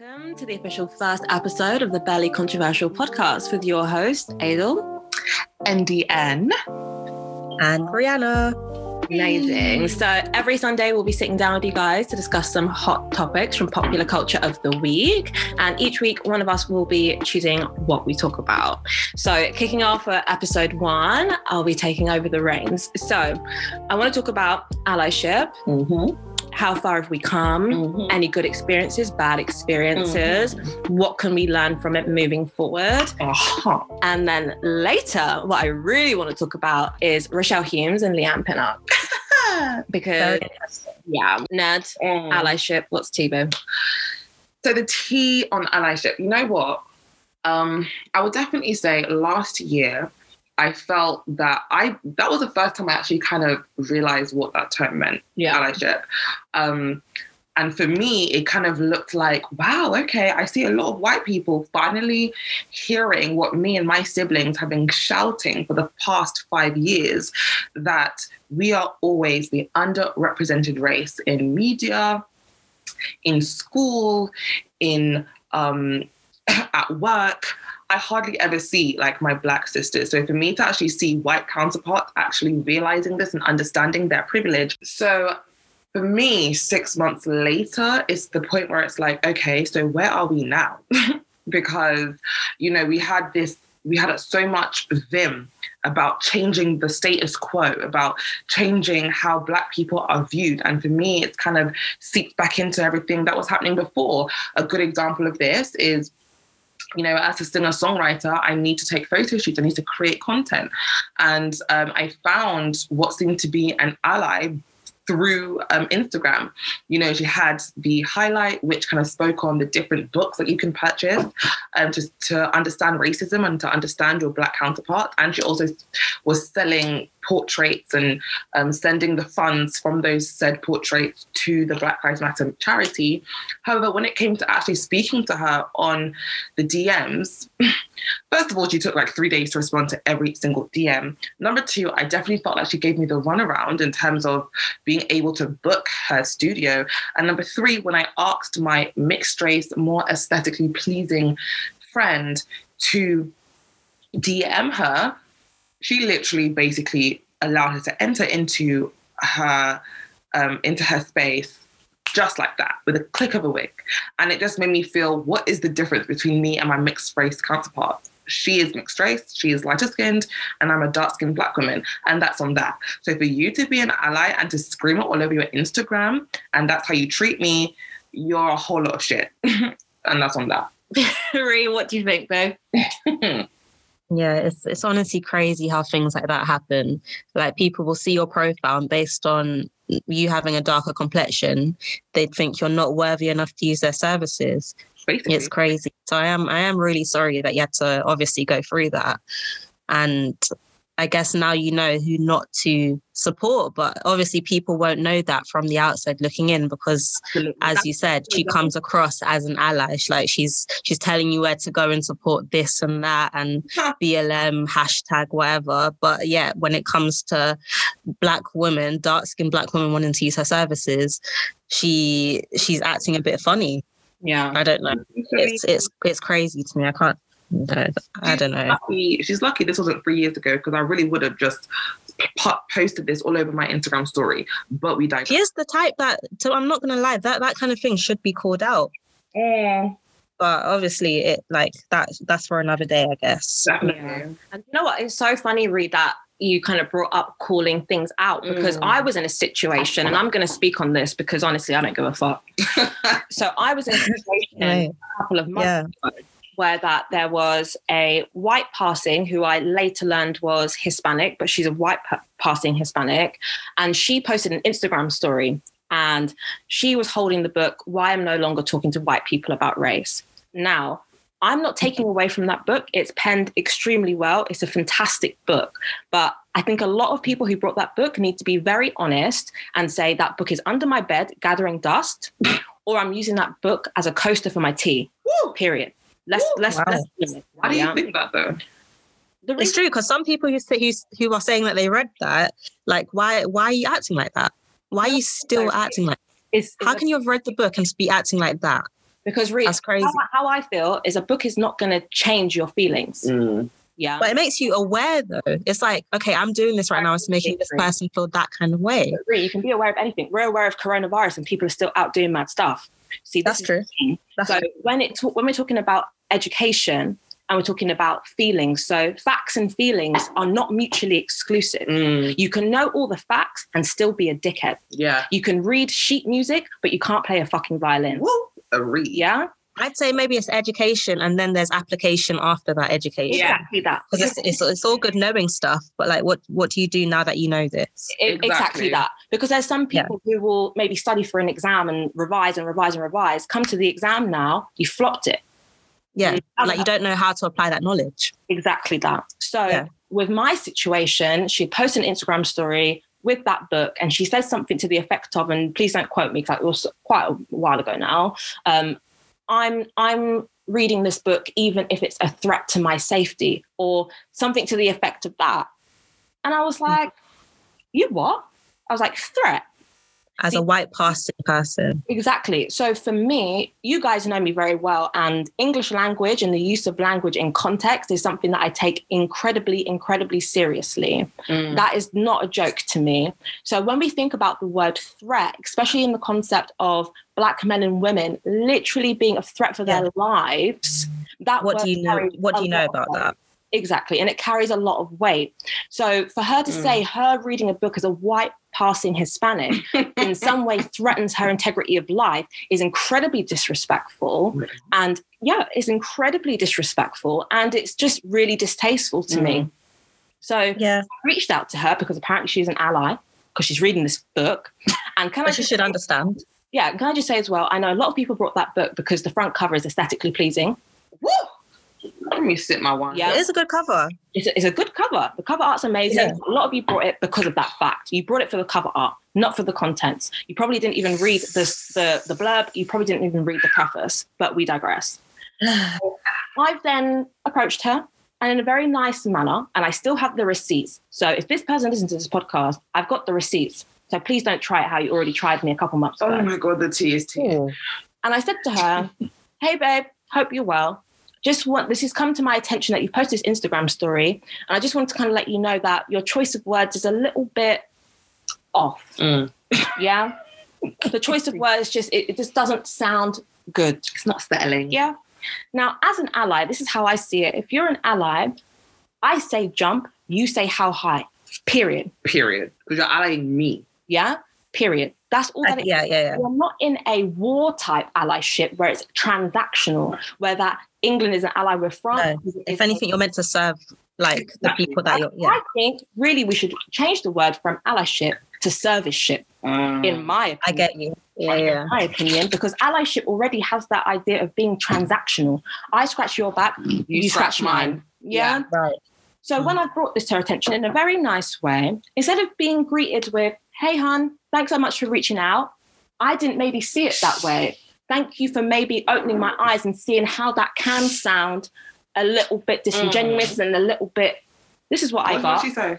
Welcome to the official first episode of the Barely Controversial podcast with your host, Adel. Nadine. And Brianna. Amazing. So every Sunday, we'll be sitting down with you guys to discuss some hot topics from popular culture of the week. And each week, one of us will be choosing what we talk about. So, kicking off for episode one, I'll be taking over the reins. So, I want to talk about allyship. Mm-hmm how far have we come mm-hmm. any good experiences bad experiences mm-hmm. what can we learn from it moving forward uh-huh. and then later what i really want to talk about is rochelle humes and leigh-anne pinnock because yeah ned mm. allyship what's Tibo? so the T on allyship you know what um i would definitely say last year I felt that I that was the first time I actually kind of realized what that term meant, yeah. allyship. Um, and for me, it kind of looked like, wow, okay, I see a lot of white people finally hearing what me and my siblings have been shouting for the past five years that we are always the underrepresented race in media, in school, in um, at work. I hardly ever see like my black sisters. So for me to actually see white counterparts actually realizing this and understanding their privilege. So for me, six months later, it's the point where it's like, okay, so where are we now? because, you know, we had this, we had so much vim about changing the status quo, about changing how Black people are viewed. And for me, it's kind of seeped back into everything that was happening before. A good example of this is you know, as a singer songwriter, I need to take photo shoots, I need to create content. And um, I found what seemed to be an ally through um, Instagram. You know, she had the highlight, which kind of spoke on the different books that you can purchase um, to, to understand racism and to understand your Black counterpart. And she also was selling portraits and um, sending the funds from those said portraits to the Black Lives Matter charity. However, when it came to actually speaking to her on the DMs, first of all, she took like three days to respond to every single DM. Number two, I definitely felt like she gave me the runaround in terms of being able to book her studio. And number three, when I asked my mixed race, more aesthetically pleasing friend to DM her, she literally basically allowed her to enter into her um, into her space just like that with a click of a wig and it just made me feel what is the difference between me and my mixed race counterpart? She is mixed race she is lighter skinned and i'm a dark skinned black woman and that's on that. So for you to be an ally and to scream it all over your instagram and that's how you treat me you're a whole lot of shit. And that's on that. Ree, what do you think babe Yeah, it's it's honestly crazy how things like that happen. Like people will see your profile and based on you having a darker complexion, they'd think you're not worthy enough to use their services. Basically. It's crazy. So I am I am really sorry that you had to obviously go through that. And I guess now you know who not to support. But obviously, people won't know that from the outside looking in because, Absolutely. as you said, she comes across as an ally. Like she's she's telling you where to go and support this and that and BLM hashtag whatever. But yeah, when it comes to black women, dark skinned black women wanting to use her services, she she's acting a bit funny. Yeah, I don't know. It's it's it's crazy to me. I can't I don't know. Lucky, she's lucky this wasn't three years ago because I really would have just posted this all over my Instagram story. But we died. She is the type that, so I'm not going to lie, that, that kind of thing should be called out. Yeah. But obviously, it like that. That's for another day, I guess. Definitely. Yeah. And you know what? It's so funny, Read that you kind of brought up calling things out because mm. I was in a situation, and I'm going to speak on this because honestly, I don't give a fuck. so I was in a situation right. a couple of months yeah. ago where that there was a white passing who I later learned was Hispanic, but she's a white passing Hispanic, and she posted an Instagram story and she was holding the book Why I'm No Longer Talking to White People About Race. Now, I'm not taking away from that book. It's penned extremely well. It's a fantastic book. But I think a lot of people who brought that book need to be very honest and say that book is under my bed gathering dust, or I'm using that book as a coaster for my tea. Woo! Period. Let's Ooh, let's, wow. let's Why do you think that though? The it's true because some people who say who, who are saying that they read that, like, why why are you acting like that? Why are you still acting like? It's, how can you have read the book and be acting like that? Because really, That's crazy. how, how I feel is a book is not going to change your feelings. Mm. Yeah. But it makes you aware though. It's like, okay, I'm doing this right now. It's making this person feel that kind of way. You can be aware of anything. We're aware of coronavirus and people are still out doing mad stuff. See, That's true. That's So when it when we're talking about education and we're talking about feelings, so facts and feelings are not mutually exclusive. Mm. You can know all the facts and still be a dickhead. Yeah. You can read sheet music, but you can't play a fucking violin. Woo. A read. Yeah, I'd say maybe it's education and then there's application after that education. Yeah. exactly that. Because it's, it's, it's all good knowing stuff, but like, what what do you do now that you know this? I- exactly. Exactly. that because there's some Yeah. people who will maybe study for an exam and revise and revise and revise come to the exam now you flopped it Yeah, Mm. like you don't know how to apply that knowledge. exactly that so Yeah. with my situation she posted an instagram story with that book and she says something to the effect of and please don't quote me because it was quite a while ago now um, i'm i'm reading this book even if it's a threat to my safety or something to the effect of that. And i was mm. like you what? I was like threat As a white passing person, Exactly. So for me, you guys know me very well, and English language and the use of language in context is something that I take incredibly, incredibly seriously. Mm. That is not a joke to me. So when we think about the word threat, especially in the concept of Black men and women literally being a threat for their lives, that what do you know? What do you know about weight. that? Exactly. And it carries a lot of weight. So for her to Mm. say her reading a book as a white passing Hispanic in some way threatens her integrity of life is incredibly disrespectful. And yeah, it's incredibly disrespectful. And it's just really distasteful to me. So yeah. I reached out to her because apparently she's an ally because she's reading this book. And can I but you just should say- understand. yeah, can I just say as well, I know a lot of people brought that book because the front cover is aesthetically pleasing. Woo. Let me sip my wine. Yeah. It is a good cover. It's a, it's a good cover. The cover art's amazing. Yeah. A lot of you brought it because of that fact. You brought it for the cover art, not for the contents. You probably didn't even read the, the, the blurb. You probably didn't even read the preface, but we digress. I've then approached her and in a very nice manner, and I still have the receipts. So if this person listens to this podcast, I've got the receipts. So please don't try it how you already tried me a couple months oh ago. Oh my god, the tea is tea. And I said to her, Hey, babe, hope you're well. Just want this has come to my attention that you posted this Instagram story. And I just wanted to kind of let you know that your choice of words is a little bit off. Mm. Yeah. the choice of words just it, it just doesn't sound good. It's not settling. Yeah. Now, as an ally, this is how I see it. If you're an ally, I say jump, you say how high. Period. Period. Because you're allying me. Yeah. Period. That's all that it yeah, yeah, yeah. we're not in a war type allyship where it's transactional, where that England is an ally with France. No. If anything, you're meant to serve like the Exactly. people that I, you're. Yeah, I think really we should change the word from allyship to serviceship, Mm. in my opinion. I get you. Yeah, in yeah. my opinion, because allyship already has that idea of being transactional. I scratch your back, you, scratch, scratch mine. mine. Yeah. Right. So when I brought this to her attention in a very nice way, instead of being greeted with, hey, hon, thanks so much for reaching out, I didn't maybe see it that way. Thank you for maybe opening my eyes and seeing how that can sound a little bit disingenuous mm. and a little bit. This is what I What got. did she say?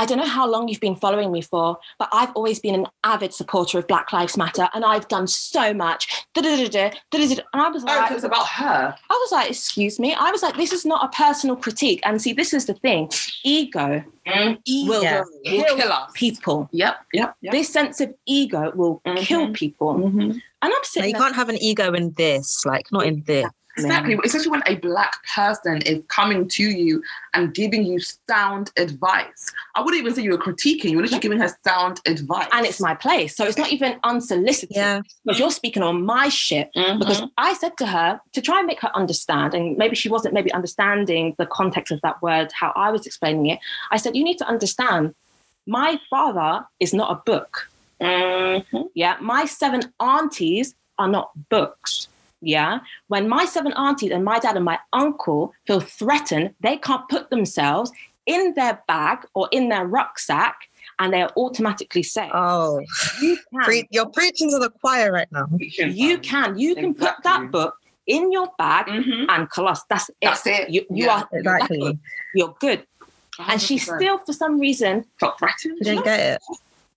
I don't know how long you've been following me for, but I've always been an avid supporter of Black Lives Matter and I've done so much. Da-da-da-da, da-da-da-da. And I was Oh, like, so it's about her. I was like, excuse me. I was like, this is not a personal critique. And see, this is the thing. Ego will Yeah. Will kill kill us. people. Yep, yep, yep. This sense of ego will Mhm. kill people. Mhm. And I'm saying, sitting you can't have an ego in this, like not in this. Exactly, especially when a black person is coming to you and giving you sound advice. I wouldn't even say you were critiquing; you were literally giving her sound advice. and it's my place. So it's not even unsolicited. Yeah. Because you're speaking on my shit. Mhm. Because I said to her to try and make her understand, and maybe she wasn't maybe understanding the context of that word, how I was explaining it. I said, You need to understand, my father is not a book. Mhm. Yeah. My seven aunties are not books. Yeah. When my seven aunties and my dad and my uncle feel threatened, they can't put themselves in their bag or in their rucksack and they are automatically safe. Oh, you can. pre- you're preaching to the choir right now. you can. You can put that book in your bag Mhm. and collapse. That's it. That's it. You, you Yeah. are Exactly. You're good. And she still, for some reason, felt threatened. You didn't get it.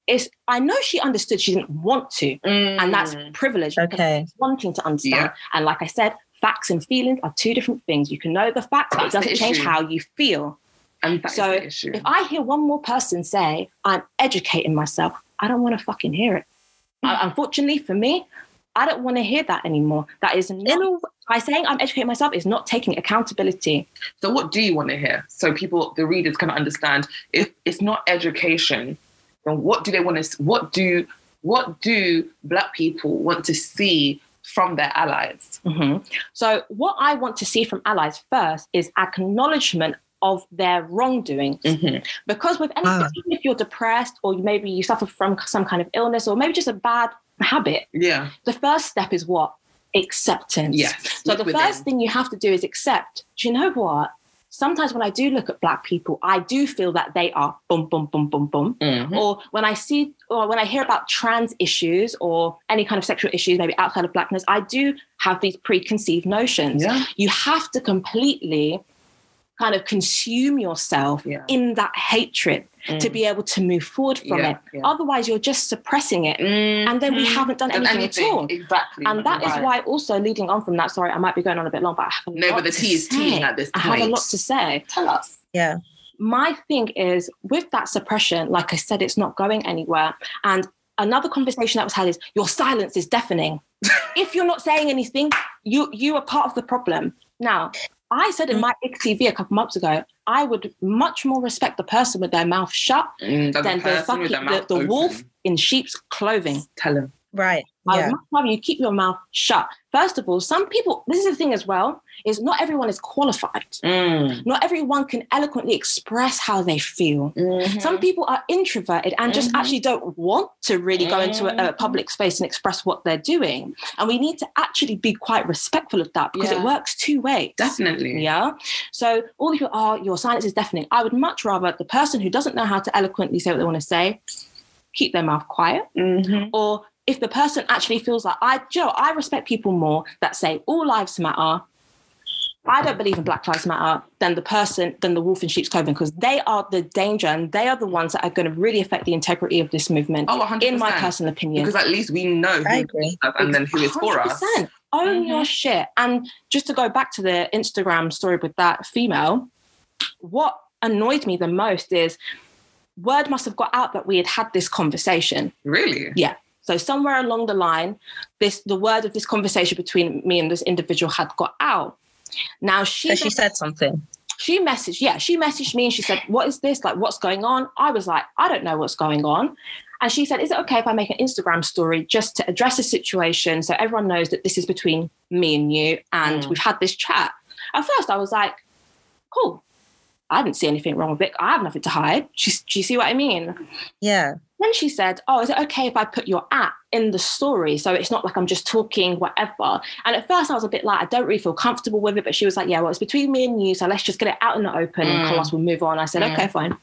It's I know she understood she didn't want to, and that's Mm. privilege. Okay. Wanting to understand. Yeah. And like I said, facts and feelings are two different things. You can know the facts, but it doesn't change how you feel. and that's so the issue. If I hear one more person say, I'm educating myself, I don't want to fucking hear it. Uh, unfortunately for me, I don't want to hear that anymore. That is not, In a, by saying I'm educating myself is not taking accountability. So what do you want to hear? So people, the readers can understand if it's not education, then what do they want to what do what do black people want to see from their allies? Mhm. So, what I want to see from allies first is acknowledgement of their wrongdoing. Mhm. Because with anything, Ah. even if you're depressed or maybe you suffer from some kind of illness or maybe just a bad habit, Yeah. the first step is what? Acceptance. Yes. So the within. first thing you have to do is accept. Do you know what? Sometimes when I do look at black people, I do feel that they are boom, boom, boom, boom, boom. Mhm. Or when I see, or when I hear about trans issues or any kind of sexual issues, maybe outside of blackness, I do have these preconceived notions. Yeah. You have to completely kind of consume yourself Yeah. in that hatred to Mm. be able to move forward from Yeah, it. yeah. Otherwise, you're just suppressing it. And then we Mhm. haven't done Done anything, at all. Exactly. And that is Right. why, also leading on from that, sorry, I might be going on a bit long, but I have a No, lot but the to tea is say. tea at this point. I have a lot to say. Tell us. yeah. My thing is with that suppression, like I said, it's not going anywhere. And another conversation that was had is your silence is deafening. if you're not saying anything, you you are part of the problem. Now, I said in my TV a couple months ago, I would much more respect the person with their mouth shut Mm, than the person fucking the, the wolf in sheep's clothing. Tell him. Right. I Yeah. would much rather you keep your mouth shut. First of all, some people, this is the thing as well, is not everyone is qualified. Mm. Not everyone can eloquently express how they feel. Mhm. Some people are introverted and just Mhm. actually don't want to really go into a, a Mhm. public space and express what they're doing. And we need to actually be quite respectful of that because Yeah. it works two ways. Definitely. Yeah. So all these people, oh, your silence is deafening. I would much rather the person who doesn't know how to eloquently say what they want to say, keep their mouth quiet. Mhm. Or if the person actually feels like I Joe, I respect people more that say all lives matter. I don't believe in Black Lives Matter than the person, than the wolf in sheep's clothing, because they are the danger and they are the ones that are going to really affect the integrity of this movement, Oh, 100%. in my personal opinion. Because at least we know I who agree. and then who is for us. 100%. Own Mhm. your shit. And just to go back to the Instagram story with that female, what annoyed me the most is word must have got out that we had had this conversation. Really? So somewhere along the line, this the word of this conversation between me and this individual had got out. Now she So she said something. she messaged, yeah, she messaged me and she said, What is this? Like, what's going on? I was like, I don't know what's going on. And she said, Is it okay if I make an Instagram story just to address the situation so everyone knows that this is between me and you and Mm. we've had this chat? At first, I was like, Cool. I didn't see anything wrong with it. I have nothing to hide. Do you see what I mean? Yeah. Then she said, Oh, is it okay if I put your app in the story? So it's not like I'm just talking, whatever. And at first I was a bit like, I don't really feel comfortable with it. But she was like, Yeah, well, it's between me and you. So let's just get it out in the open and Mm. Carlos will move on. I said, Mm. Okay, fine.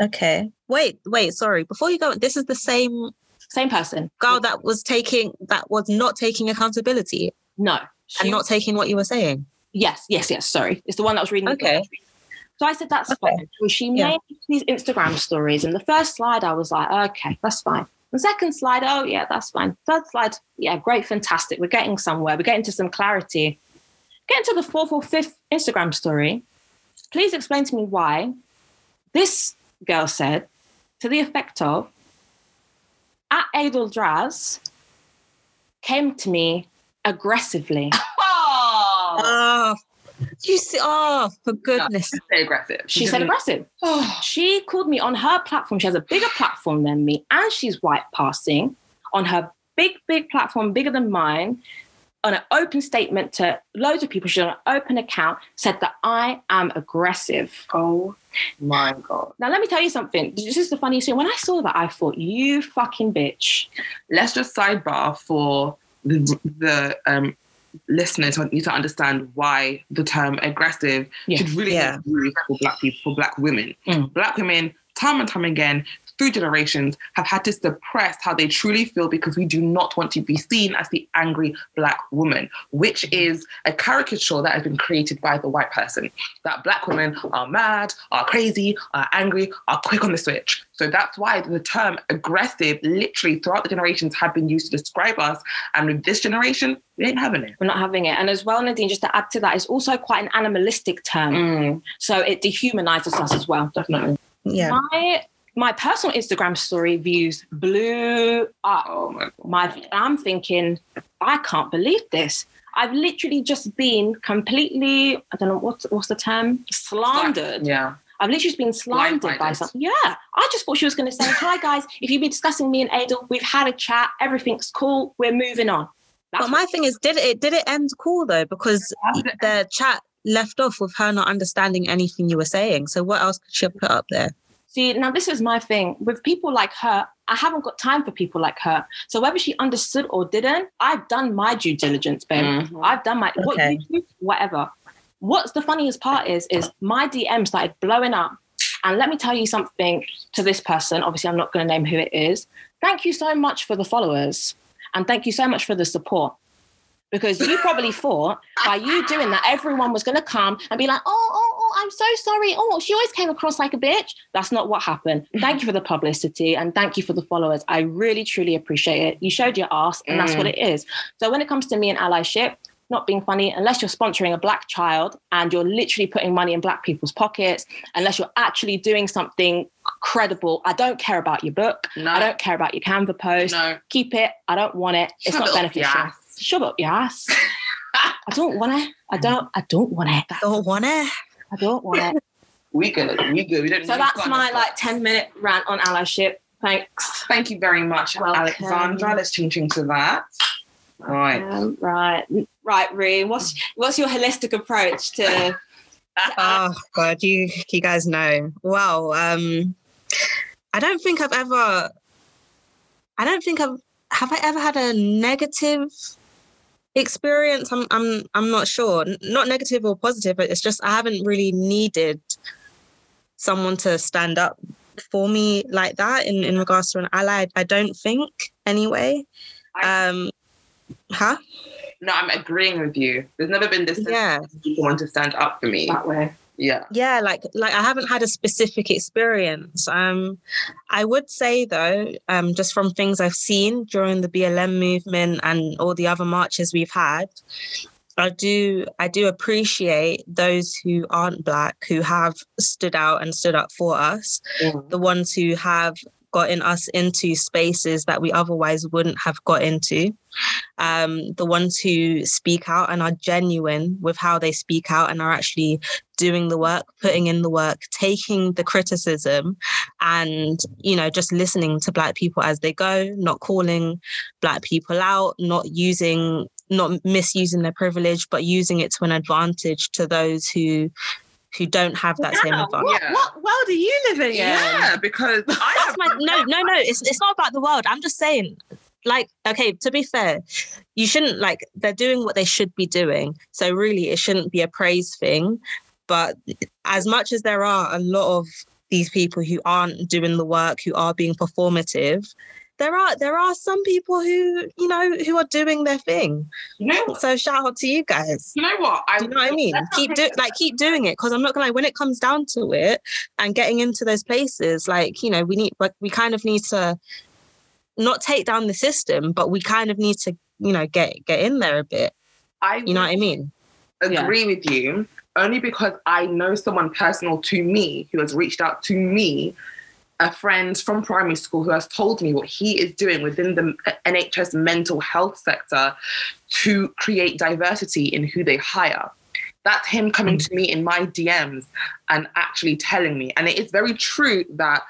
Okay. Wait, wait, sorry. Before you go, this is the same Same person. girl that was taking that was not taking accountability No. She, and not taking what you were saying. yes, yes, yes. Sorry. It's the one that was reading. the Okay. book. So I said, That's Okay. fine. Well, she Yeah. made these Instagram stories. And the first slide, I was like, Okay, that's fine. The second slide, oh, yeah, that's fine. Third slide, yeah, great, fantastic. We're getting somewhere. We're getting to some clarity. Getting to the fourth or fifth Instagram story, please explain to me why this girl said to the effect of, at Adel Draz came to me aggressively. Oh, Oh, you see, oh, for goodness. say aggressive. She said aggressive. Oh, She called me on her platform. She has a bigger platform than me, and she's white passing on her big, big platform, bigger than mine. On an open statement to loads of people, she's on an open account, said that I am aggressive. oh my god. Now, let me tell you something. This is the funniest thing. When I saw that, I thought, you fucking bitch. Let's just sidebar for the the um listeners need to understand why the term aggressive Yeah. should really Yeah. be used for black people, for black women. Mm. Black women, time and time again, through generations have had to suppress how they truly feel because we do not want to be seen as the angry black woman, which is a caricature that has been created by the white person. That black women are mad, are crazy, are angry, are quick on the switch. So that's why the term aggressive, literally throughout the generations, have been used to describe us. And with this generation, we ain't having it. We're not having it. And as well, Nadine, just to add to that, it's also quite an animalistic term. Mm, So it dehumanizes us as well. definitely. Yeah. My my personal Instagram story views blew up. Oh my god. My I'm thinking, I can't believe this. I've literally just been completely, I don't know what's what's the term? Slandered. Yeah. I've literally just been slandered by Blindsided. something. Yeah. I just thought she was gonna say, Hi guys, if you've been discussing me and Adel, we've had a chat, everything's cool, we're moving on. That's But my thing is, did it did it end cool though? Because the chat left off with her not understanding anything you were saying. So what else could she have put up there? See, now this is my thing. With people like her, I haven't got time for people like her. So whether she understood or didn't, I've done my due diligence, babe. Mhm. I've done my what you do, whatever. What's the funniest part is, is my DM started blowing up. And let me tell you something to this person. Obviously, I'm not going to name who it is. Thank you so much for the followers. And thank you so much for the support. Because you probably thought by you doing that, everyone was going to come and be like, oh, oh, oh, I'm so sorry. Oh, she always came across like a bitch. That's not what happened. Thank you for the publicity and thank you for the followers. I really, truly appreciate it. You showed your ass, and that's what mm. it is. So when it comes to me and allyship, not being funny, unless you're sponsoring a black child and you're literally putting money in black people's pockets, unless you're actually doing something credible, I don't care about your book. No. I don't care about your Canva post. No. Keep it. I don't want it. It's not it your beneficial. ass. Shove up your ass. I don't want it. I don't. I don't want it. That's- Don't want it. I don't want it. We good. We good. We don't So that's my and like stuff. ten minute rant on allyship. Thanks. Thank you very much, Welcome. Alexandra. Let's ching ching to that. All right. Um, right, right, Ree. What's what's your holistic approach to? Oh God, you you guys know. Well, um, I don't think I've ever. I don't think I've. Have I ever had a negative experience? I'm. I'm. I'm not sure not negative or positive, but it's just I haven't really needed someone to stand up for me like that in in regards to an ally. I don't think anyway. I- Um, huh? No, I'm agreeing with you. There's never been this sense Yeah. of people want to stand up for me. That way. Yeah. yeah like like i haven't had a specific experience. Um i would say though um just from things i've seen during the blm movement and all the other marches we've had i do i do appreciate those who aren't black who have stood out and stood up for us. The ones who have gotten us into spaces that we otherwise wouldn't have got into. Um, the ones who speak out and are genuine with how they speak out and are actually doing the work, putting in the work, taking the criticism, and you know, just listening to Black people as they go, not calling Black people out, not using, not misusing their privilege, but using it to an advantage to those who who don't have that same Hannah, advantage. what, Yeah. what world are you living in? Yeah, because I That's have my no, no, no. It's it's not about the world. I'm just saying, like, okay, to be fair, you shouldn't like they're doing what they should be doing. So really, it shouldn't be a praise thing. But as much as there are a lot of these people who aren't doing the work, who are being performative, there are there are some people who you know who are doing their thing. you know what? So shout out to you guys. You know what? I Do you know what I mean? Keep take do like keep doing it because I'm not gonna lie. When it comes down to it, and getting into those places, like you know, we need like we kind of need to not take down the system, but we kind of need to you know get get in there a bit. I You know what I mean? agree with you only because I know someone personal to me who has reached out to me, a friend from primary school who has told me what he is doing within the NHS mental health sector to create diversity in who they hire. That's him coming to me in my DMs and actually telling me. And it is very true that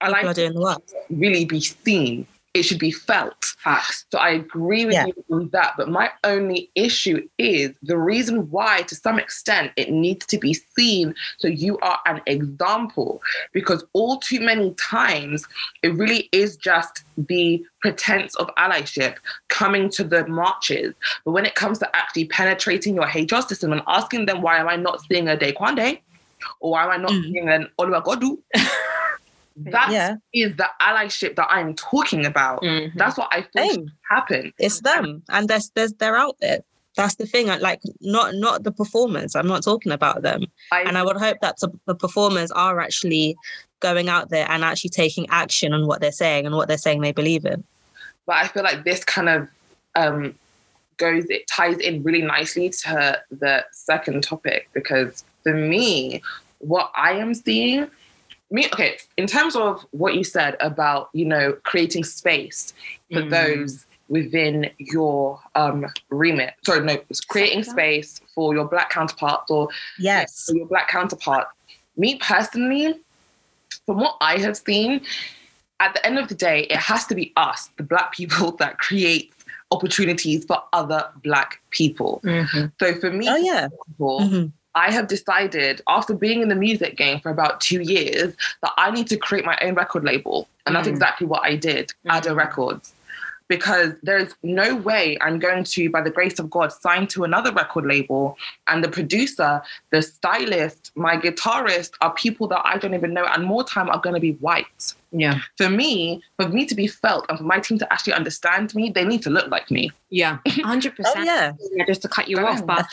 I like work. really be seen. It should be felt. Facts. So I agree with Yeah. you on that. But my only issue is the reason why, to some extent, it needs to be seen so you are an example. Because all too many times, it really is just the pretense of allyship coming to the marches. But when it comes to actually penetrating your HR system and asking them, why am I not seeing a Day Daquande? Or why am I not Mm. seeing an Oluwagodu? That is Yeah. the allyship that I'm talking about. Mhm. That's what I think Same. should. It's them, and there's there's they're out there. That's the thing. I- Like not not the performers. I'm not talking about them. I, And I would hope that the the performers are actually going out there and actually taking action on what they're saying and what they're saying they believe in. but I feel like this kind of um, goes, it ties in really nicely to the second topic because for me, what I am seeing, me, okay, in terms of what you said about, you know, creating space for Mm. those within your um, remit, sorry, no, it's creating space for your black counterparts or Yes. for your black counterpart. Me personally, from what I have seen, at the end of the day, it has to be us, the black people, that create opportunities for other black people. Mhm. So for me, Oh yeah. for example, Mhm. I have decided after being in the music game for about two years that I need to create my own record label. And that's Mm. exactly what I did, Ada Mm. Records. Because there's no way I'm going to, by the grace of God, sign to another record label. And the producer, the stylist, my guitarist are people that I don't even know, and more time are going to be white. Yeah. For me, for me to be felt and for my team to actually understand me, they need to look like me. Yeah. 100%. Oh yeah. Yeah, just to cut you Go off, on. But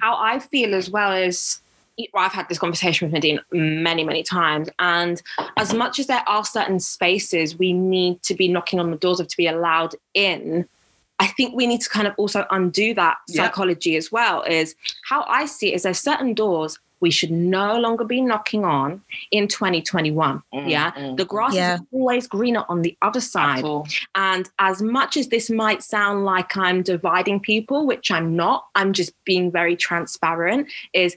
how I feel as well is well, I've had this conversation with Nadine many, many times. And as much as there are certain spaces we need to be knocking on the doors of to be allowed in, I think we need to kind of also undo that Yeah. psychology as well. Is how I see it is there's certain doors we should no longer be knocking on in 2021. Yeah. Mm, The grass Yeah. is always greener on the other side. At. And as much as this might sound like I'm dividing people, which I'm not, I'm just being very transparent, is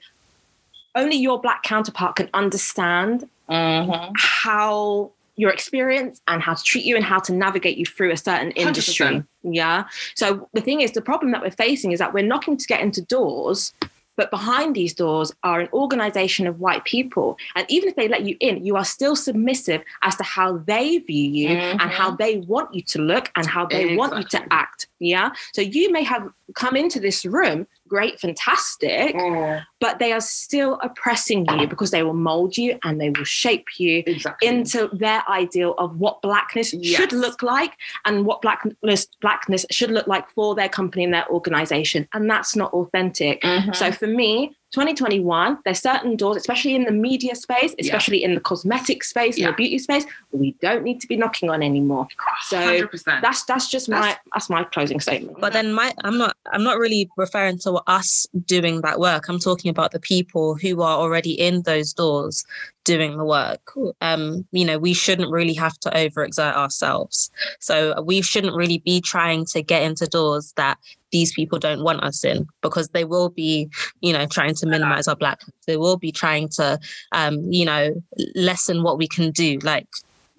only your black counterpart can understand Mhm. how your experience and how to treat you and how to navigate you through a certain industry. 100%. Yeah. So the thing is, the problem that we're facing is that we're knocking to get into doors. But behind these doors are an organization of white people. And even if they let you in, you are still submissive as to how they view you and Mhm. how they want you to look and how they want you to act. Yeah. So you may have come into this room, great, fantastic, Mm, but they are still oppressing you because they will mold you and they will shape you exactly. into their ideal of what blackness should look like and what blackness blackness should look like for their company and their organization and that's not authentic Mhm. so for me 2021 there's certain doors especially in the media space Yeah. especially in the cosmetic space Yeah. the beauty space we don't need to be knocking on anymore so 100%. that's that's just my That's- that's my closing statement But then my I'm not I'm not really referring to us doing that work. I'm talking about the people who are already in those doors doing the work. Um, you know, we shouldn't really have to overexert ourselves. So we shouldn't really be trying to get into doors that these people don't want us in because they will be, you know, trying to minimize our black. They will be trying to um, you know, lessen what we can do, like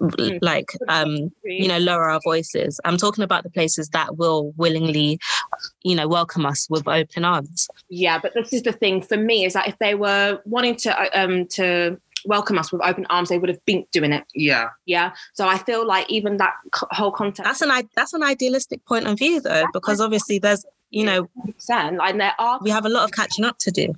Mm. like um you know lower our voices i'm talking about the places that will willingly you know welcome us with open arms Yeah, but this is the thing for me is that if they were wanting to uh, um to welcome us with open arms, they would have been doing it. yeah. Yeah. So I feel like even that c- whole context, that's an i- that's an idealistic point of view though because obviously there's you know percent, like there are. we have a lot of catching up to do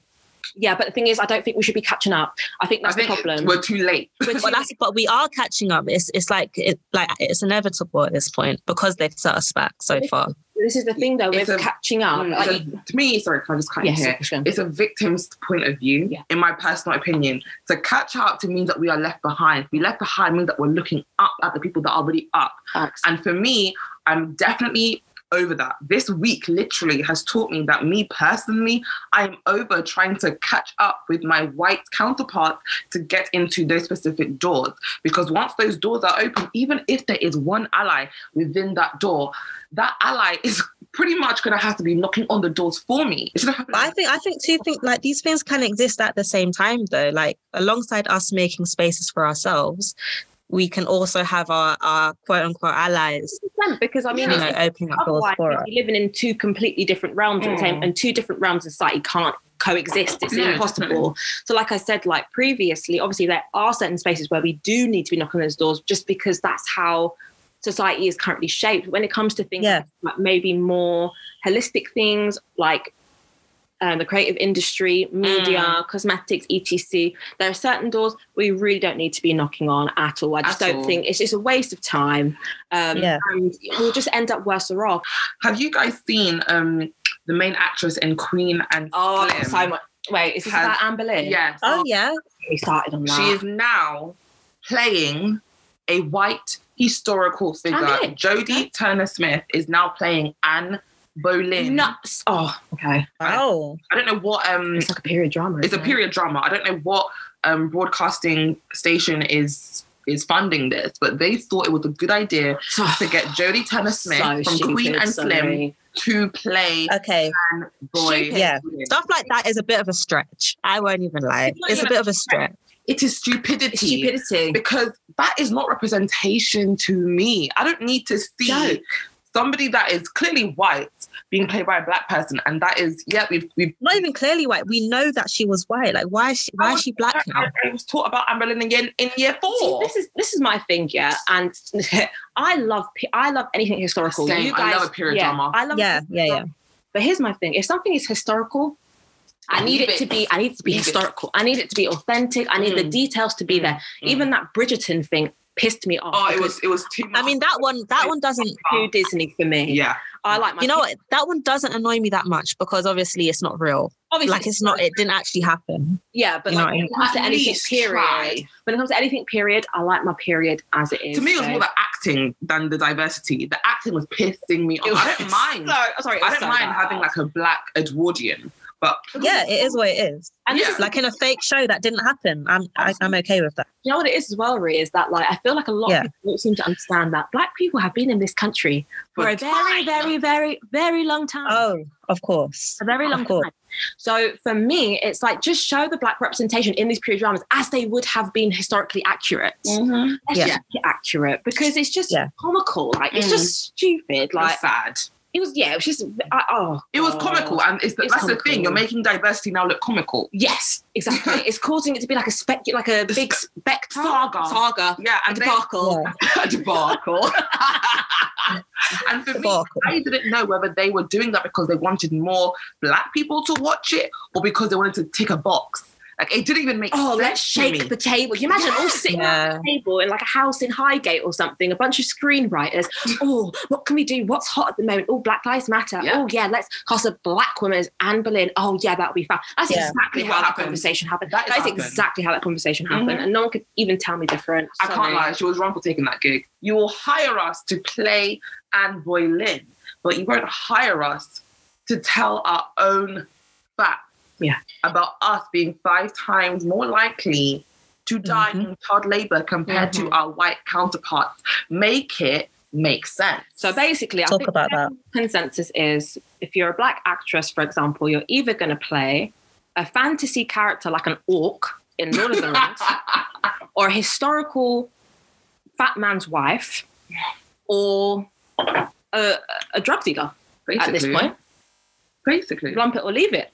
Yeah, but the thing is, I don't think we should be catching up. I think that's I think the problem. we're too late. We're but too- that's but we are catching up it's it's like it like it's inevitable at this point because they've set us back so far this is the thing though with a- catching up. Mm, like, a- to me, sorry, can I just cut in yes, here? sure. It's a victim's point of view, Yeah. in my personal opinion. To catch up to means that we are left behind. We left behind means that we're looking up at the people that are already up. And for me, I'm definitely over that. This week literally has taught me that me personally, I am over trying to catch up with my white counterparts to get into those specific doors. Because once those doors are open, even if there is one ally within that door, that ally is pretty much gonna have to be knocking on the doors for me. I think I think two things like these things can exist at the same time though. Like alongside us making spaces for ourselves, we can also have our, our quote unquote allies, because I mean, you it's, know, opening up doors otherwise for we'd us. be living in two completely different realms at the same, Mm. and two different realms of society can't coexist. It's Yeah, impossible. So, like I said, like previously, obviously there are certain spaces where we do need to be knocking those doors, just because that's how society is currently shaped. When it comes to things Yeah. like maybe more holistic things, like um, the creative industry, media, Mm. cosmetics, etc. There are certain doors we really don't need to be knocking on at all. I just At don't all. think it's just a waste of time. Um, Yeah. And we'll just end up worse off. Have you guys seen um the main actress in Queen and Oh, Slim? so much. Wait, is this Has- about Anne Boleyn? Yes. Oh yeah. We started on that. She is now playing a white historical figure. Boleyn? Jodie Turner Smith is now playing Anne Boleyn. nuts. Oh, okay. Oh. I don't know what um It's like a period drama. it's a it? period drama. I don't know what um broadcasting station is is funding this, but they thought it was a good idea to get Jodie Turner Smith So from stupid, Queen and Slim sorry. to play Okay. Boy. Stupid. Yeah. Stuff like that is a bit of a stretch. I won't even lie. It's not It's a even bit of a stretch. It is stupidity. It's stupidity. because that is not representation to me. I don't need to see Joke. Somebody that is clearly white being played by a black person, and that is yeah, we've we've. Not even clearly white. We know that she was white. Like, why is she why is she black now? I, I was taught about Anne Boleyn again in year See, four. this is this is my thing, yeah. And I love I love anything historical. Same. You I love a period yeah, drama. I love Yeah, yeah, yeah. But here's my thing: if something is historical, I need it to be. I need it to be historical. I need it to be authentic. I need the Mm. details to be there. Mm. Even that Bridgerton thing pissed me off. oh, it was it was too much. I mean that one that one doesn't too Disney for me. yeah, I like my. you know what that one doesn't annoy me that much because obviously it's not real. obviously, Like it's not it didn't actually happen. Yeah, but You like, when it comes to anything period, try. when it comes to anything period, I like my period as it is. to me it was so- more the acting than the diversity. The acting was pissing me off. I don't mind. So, sorry, I don't so mind bad. having like a black Edwardian, but Yeah, it is what it is. And this Yeah. is Like in a fake show that didn't happen. I'm I, I'm okay with that. you know what it is as well, Ree, is that like I feel like a lot Yeah. of people don't seem to understand that black people have been in this country for, For a very, time. very, very, very long time. Oh, of course. a very long course. time. So for me, it's like just show the black representation in these period dramas as they would have been historically accurate. Let's Yeah. just make it accurate because it's just Yeah. comical. Like it's Mm. just stupid. like Like sad. It was, yeah, it was just I, oh, It was God. comical, and it's, It's that's the thing. You're making diversity now look comical. Yes, exactly. it's causing it to be like a spec, like a big spectre Saga. saga, Yeah, a and then- debacle. a debacle. and for me, Debacle. I didn't know whether they were doing that because they wanted more black people to watch it or because they wanted to tick a box. Like it didn't even make Oh, sense let's to me. shake the table. Can you imagine all sitting Yeah. around the table in like a house in Highgate or something, a bunch of screenwriters. oh, what can we do? What's hot at the moment? Oh, Black Lives Matter. Yeah. Oh, yeah, let's cast a black woman as Anne Boleyn. Oh, yeah, that'll be fun. That's Yeah. exactly how that happened. conversation happened. That is That is happened. exactly how that conversation happened. Mhm. And no one could even tell me different. I can't lie, she was wrong for taking that gig. You will hire us to play Anne Boleyn, but you won't hire us to tell our own facts Yeah. about us being five times more likely to die Mhm. in child labor compared Mhm. to our white counterparts. Make it make sense. So basically, I Talk think about the that. consensus is if you're a black actress, for example, you're either going to play a fantasy character like an orc in Lord of the Rings, or a historical fat man's wife, or a, a drug dealer at this Basically. point. Basically. Lump it or leave it.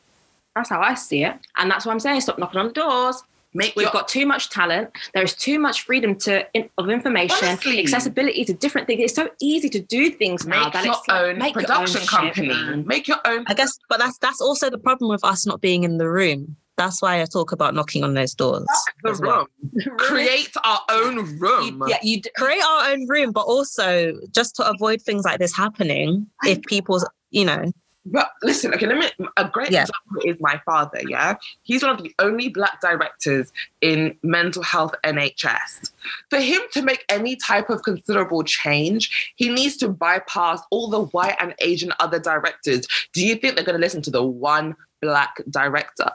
That's how I see it. And that's what I'm saying. Stop knocking on the doors. Make We've your- got too much talent. There is too much freedom to in, of information, Honestly. accessibility to different things. It's so easy to do things now make that your it's like, own make your production own company. Shit, make your own I guess but that's that's also the problem with us not being in the room. That's why I talk about knocking on those doors. the well. room. Create our own room. You, yeah, you. d- Create our own room, but also just to avoid things like this happening, if people's you know, But listen, okay, let me. A great Yeah. example is my father. Yeah, he's one of the only black directors in mental health NHS. For him to make any type of considerable change, he needs to bypass all the white and Asian other directors. Do you think they're going to listen to the one black director?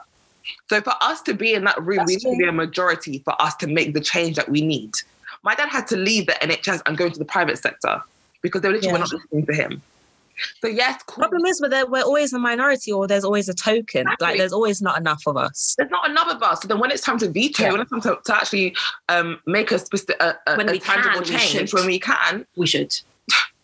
So for us to be in that room, That's we need to be a majority for us to make the change that we need. My dad had to leave the NHS and go into the private sector because they literally were Yeah. not listening to him. So yes, cool. problem is we're there, we're always a minority or there's always a token. Exactly. Like there's always not enough of us. there's not enough of us. So then when it's time to veto, Yeah. when it's time to, to actually um, make a, specific, a, a, When a we tangible can, we change, should. when we can, We should.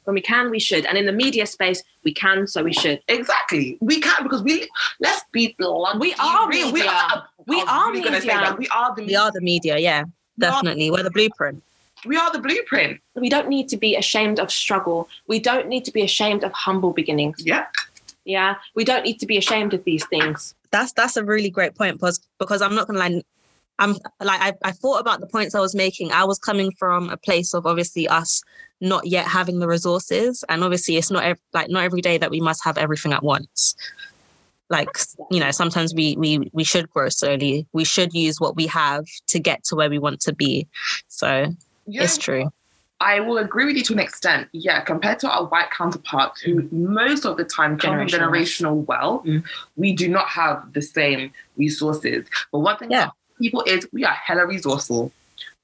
When we can, we should. And in the media space, we can, so we should. exactly, we can because we, let's be blunt. We are real. We media. are, We are really gonna say media. that. We are the Media. We are the media, yeah. We are- Definitely. We're the blueprint. We are the blueprint. We don't need to be ashamed of struggle. We don't need to be ashamed of humble beginnings. Yeah. Yeah, we don't need to be ashamed of these things. That's that's a really great point because because I'm not gonna lie. I'm like I, I thought about the points I was making. I was coming from a place of obviously us not yet having the resources, and obviously it's not ev- like not every day that we must have everything at once. Like you know, sometimes we we we should grow slowly. We should use what we have to get to where we want to be. So Yeah, it's true. I will agree with you to an extent. Yeah, compared to our white counterparts, who most of the time come from Generational generational wealth, Mm. we do not have the same resources. But one thing Yeah. about people is we are hella resourceful.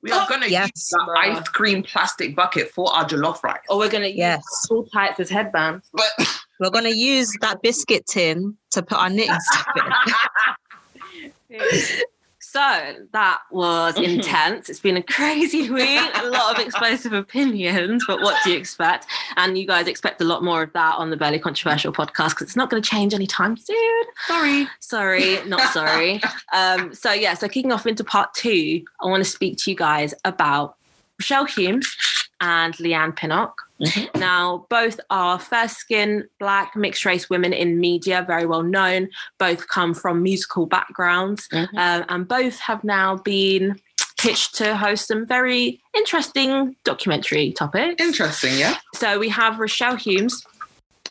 We are Oh, gonna yes. use that ice cream plastic bucket for our jollof rice. Or we're gonna use Yes. all tights as headbands. But We're gonna use that biscuit tin to put our knitting stuff in. So that was intense. It's been a crazy week, a lot of explosive opinions, but what do you expect? And you guys expect a lot more of that on the Barely Controversial podcast because it's not going to change anytime soon. sorry. Sorry, not sorry. um, so, yeah, so kicking off into part two, I want to speak to you guys about Rochelle Humes and Leigh-Anne Pinnock. Now, both are fair skinned, black, mixed race women in media, very well known. Both come from musical backgrounds, Mhm. um, and both have now been pitched to host some very interesting documentary topics. Interesting, yeah. So we have Rochelle Humes,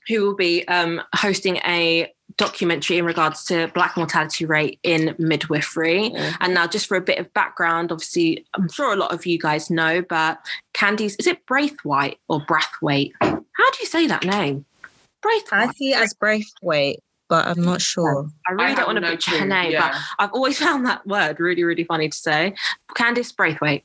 who will be um, hosting a documentary in regards to black mortality rate in midwifery. And now, just for a bit of background, obviously, I'm sure a lot of you guys know, but Candice, is it Braithwaite or Brathwaite? How do you say that name? Braithwaite. I see it as Braithwaite, but I'm not sure. I really have don't want to no butcher her clue, name, but. I've always found that word really, really funny to say. Candice Braithwaite.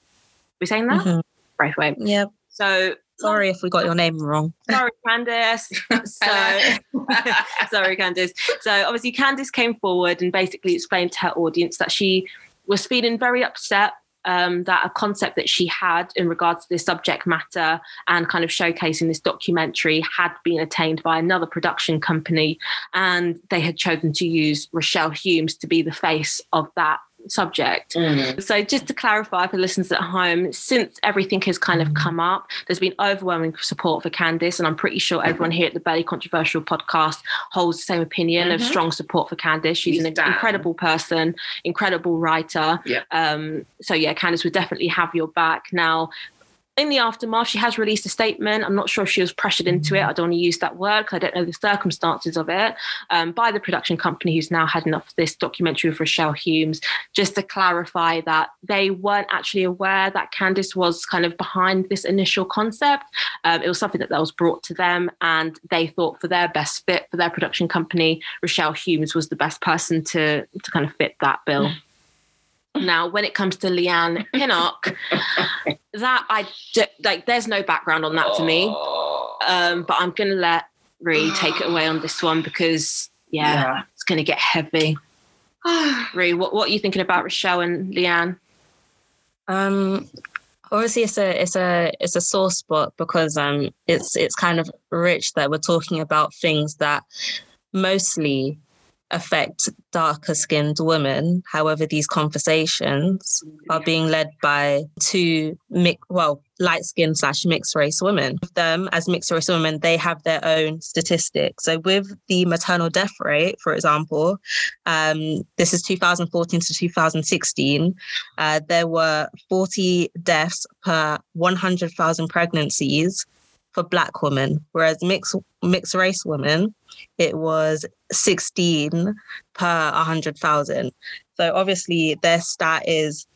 We saying that? Mhm. Braithwaite. Yeah. So Sorry if we got your name wrong. sorry, Candice. So sorry, Candice. So obviously, Candice came forward and basically explained to her audience that she was feeling very upset. Um, that a concept that she had in regards to this subject matter and kind of showcasing this documentary had been attained by another production company, and they had chosen to use Rochelle Humes to be the face of that subject. Mm. So, just to clarify for listeners at home, since everything has kind of come up, there's been overwhelming support for Candice, and I'm pretty sure everyone here at the Barely Controversial podcast holds the same opinion of Mhm. strong support for Candice. She's We an incredible person, incredible writer. Yeah. Um, so, yeah, Candice would definitely have your back. Now, in the aftermath, she has released a statement. I'm not sure if she was pressured into it. I don't want to use that word I don't know the circumstances of it. Um, by the production company who's now heading up this documentary with Rochelle Humes, just to clarify that they weren't actually aware that Candice was kind of behind this initial concept. Um, it was something that, that was brought to them, and they thought for their best fit for their production company, Rochelle Humes was the best person to to kind of fit that bill. Now, when it comes to Leigh-Anne Pinnock, that I d- like, there's no background on that for me. Um, but I'm gonna let Ree take it away on this one because yeah, Yeah. it's gonna get heavy. Ree, what, what are you thinking about Rochelle and Leigh-Anne? Um, obviously, it's a it's a it's a sore spot because um, it's it's kind of rich that we're talking about things that mostly affect darker skinned women. However, these conversations are being led by two mi- well light skinned slash mixed race women. With them as mixed race women, they have their own statistics. So with the maternal death rate, for example, um, this is 2014 to 2016. Uh, there were 40 deaths per 100,000 pregnancies for Black women, whereas mixed mixed race women, it was 16 per 100,000. So obviously, their stat is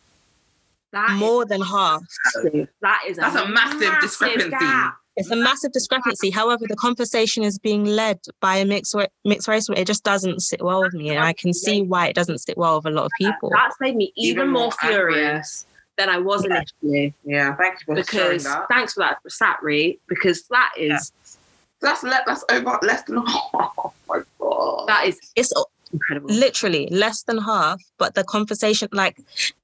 That is more than half. massive. That is That's a massive discrepancy. gap. It's a massive discrepancy. However, the conversation is being led by a mixed mixed race. It just doesn't sit well with me, and I can see why it doesn't sit well with a lot of people. That's made me even, Even more, more angry. furious than I was initially. Yeah, thank you for Because that. thanks for that, Sat Ree, because that is That's le- that's over less than oh my god. that is It's incredible. literally less than half, but the conversation, like,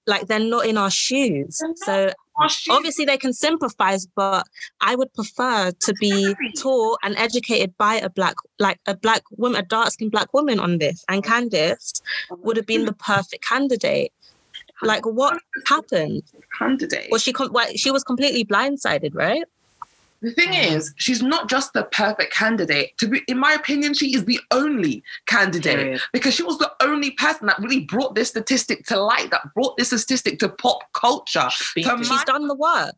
like they're not in our shoes. So Oh, shit. obviously they can sympathize, but I would prefer to be taught and educated by a black, like a black woman, a dark skinned black woman on this. And oh. Candice would have been the perfect candidate. Like, what happened? candidate. Was she com- well, she was completely blindsided, right? The thing Mm. is, she's not just the perfect candidate. To be, in my opinion, she is the only candidate Period. because she was the only person that really brought this statistic to light, that brought this statistic to pop culture. To She's done the work.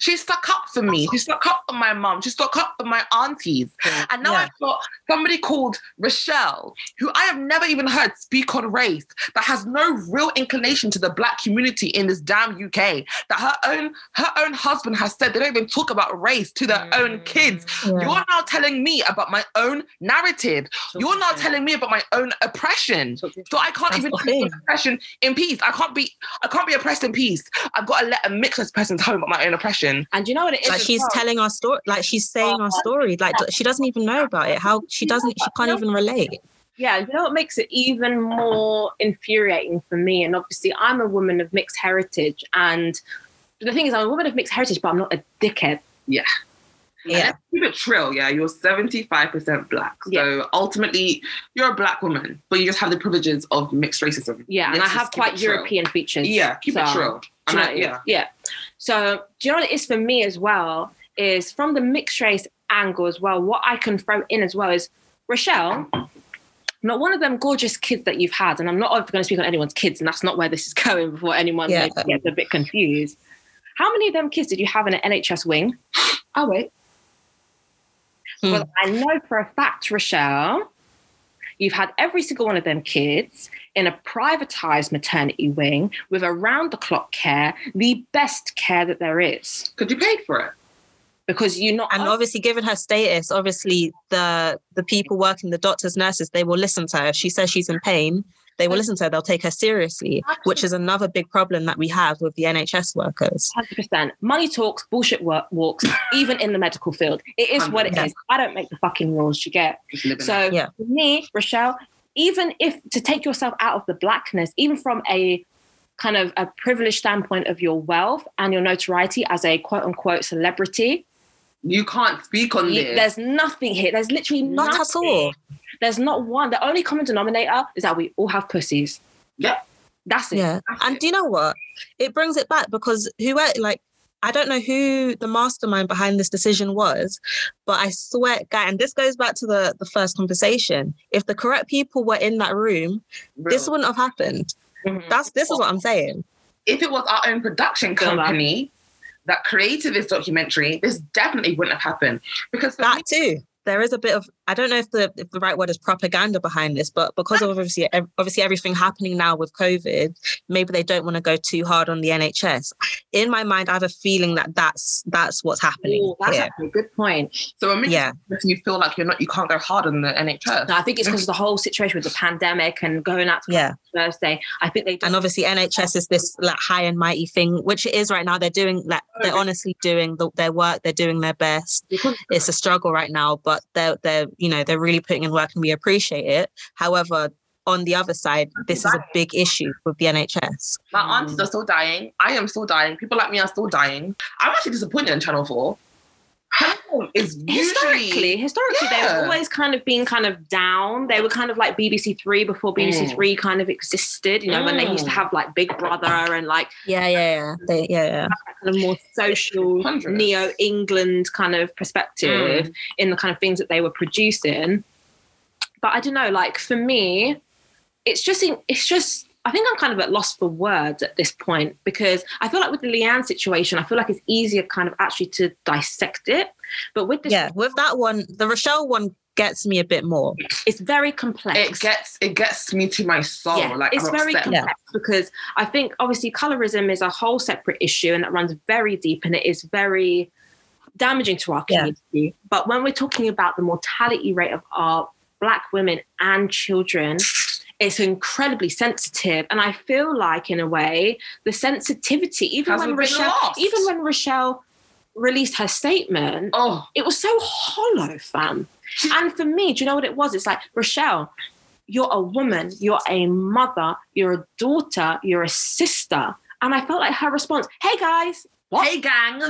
She stuck up for me. She stuck up for my mum. She stuck up for my aunties. And now Yeah. I've got somebody called Rochelle, who I have never even heard speak on race, that has no real inclination to the black community in this damn UK. That her own her own husband has said they don't even talk about race to their own kids. You're now telling me about my own narrative. You're now telling me about my own oppression. So I can't even thing. oppression in peace. I can't be I can't be oppressed in peace. I've got to let a mixed person home about my own oppression. And you know what it is? Like she's well? telling our story, like she's saying our story. Like she doesn't even know about it. How she doesn't, she can't even relate. Yeah, you know what makes it even more infuriating for me? And obviously, I'm a woman of mixed heritage. And the thing is, I'm a woman of mixed heritage, but I'm not a dickhead. Yeah. Yeah. Keep it trill, yeah. You're 75% black. So Yeah. ultimately, you're a black woman, but you just have the privileges of mixed racism. Yeah, and Let's I have quite. European features. Yeah, keep it So, trill. do And I- know- yeah. yeah. So, do you know what it is for me as well? Is from the mixed race angle as well. What I can throw in as well is Rochelle, not one of them gorgeous kids that you've had, and I'm not going to speak on anyone's kids, and that's not where this is going before anyone Yeah. gets a bit confused. How many of them kids did you have in an NHS wing? Oh wait. Hmm. Well, I know for a fact, Rochelle, you've had every single one of them kids in a privatized maternity wing with around the clock care, the best care that there is. Could you pay for it? Because you're not And obviously, given her status, obviously the the people working, the doctors, nurses, they will listen to her. If she says she's in pain, they will listen to her. They'll take her seriously, which is another big problem that we have with the NHS workers. Hundred percent. Money talks, bullshit work walks, even in the medical field. It is what it Yeah. is. I don't make the fucking rules. You get. Just living it. So Yeah. for me, Rochelle, even if to take yourself out of the blackness, even from a kind of a privileged standpoint of your wealth and your notoriety as a quote unquote celebrity, you can't speak on you- this. there's nothing here. There's literally Not nothing. at all. There's not one. The only common denominator is that we all have pussies. Yeah. That's it. Yeah. That's And it. do you know what? It brings it back because who, like, I don't know who the mastermind behind this decision was, but I swear, guy, and this goes back to the, the first conversation. If the correct people were in that room, this wouldn't have happened. Mhm. That's this is what I'm saying. if it was our own production company that created this documentary, this definitely wouldn't have happened. Because for me, That too. There is a bit of I don't know if the if the right word is propaganda behind this, but because of obviously obviously everything happening now with COVID, maybe they don't want to go too hard on the NHS. In my mind, I have a feeling that that's that's what's happening Ooh, that's here. actually a good point. so it makes Yeah. if you feel like you're not, you can't go hard on the NHS. No, I think it's because of the whole situation with the pandemic and going out to Yeah. Thursday. I think they and obviously NHS is this like high and mighty thing, which it is right now. They're doing like oh, they're honestly doing the, their work. They're doing their best. It's a struggle right now, but they're they're you know they're really putting in work and we appreciate it. However, on the other side, this is a big issue with the NHS. My aunties are still dying. I am still dying. People like me are still dying. I'm actually disappointed in Channel 4. Channel 4 is historically, usually historically, they've always kind of been kind of down. They were kind of like BBC Three before BBC Mm. Three kind of existed. You know, when they used to Mm. have like Big Brother and like Yeah, yeah, yeah, they, yeah, yeah. kind of more social Hundreds. neo England kind of perspective in the kind of things that they were producing. But I don't know, like for me, it's just it's just I think I'm kind of at loss for words at this point because I feel like with the Leigh-Anne situation, I feel like it's easier kind of actually to dissect it. But with this, Yeah, with that one, the Rochelle one gets me a bit more. it's very complex. it gets it gets me to my soul. yeah, like it's I'm very upset. complex because I think obviously colorism is a whole separate issue and that runs very deep and it is very damaging to our Yeah. community. But when we're talking about the mortality rate of our black women and children, it's incredibly sensitive. And I feel like in a way, the sensitivity, even Has when Rochelle, lost. even when Rochelle released her statement, Oh, it was so hollow, fam. And for me, do you know what it was? It's like, Rochelle, you're a woman, you're a mother, you're a daughter, you're a sister. And I felt like her response, hey guys, hey gang.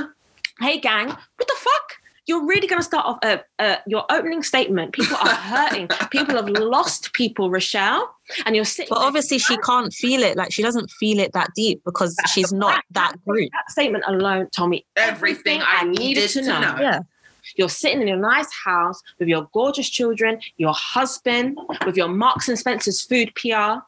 hey gang, what the fuck? You're really going to start off uh, uh, your opening statement. People are hurting. people have lost people, Rochelle, and you're sitting. But obviously, she can't feel it. Like she doesn't feel it that deep because That's she's not that, that group. That statement alone told me everything, everything I needed to know. know. Yeah. You're sitting in your nice house with your gorgeous children, your husband, with your Marks and Spencer's food PR.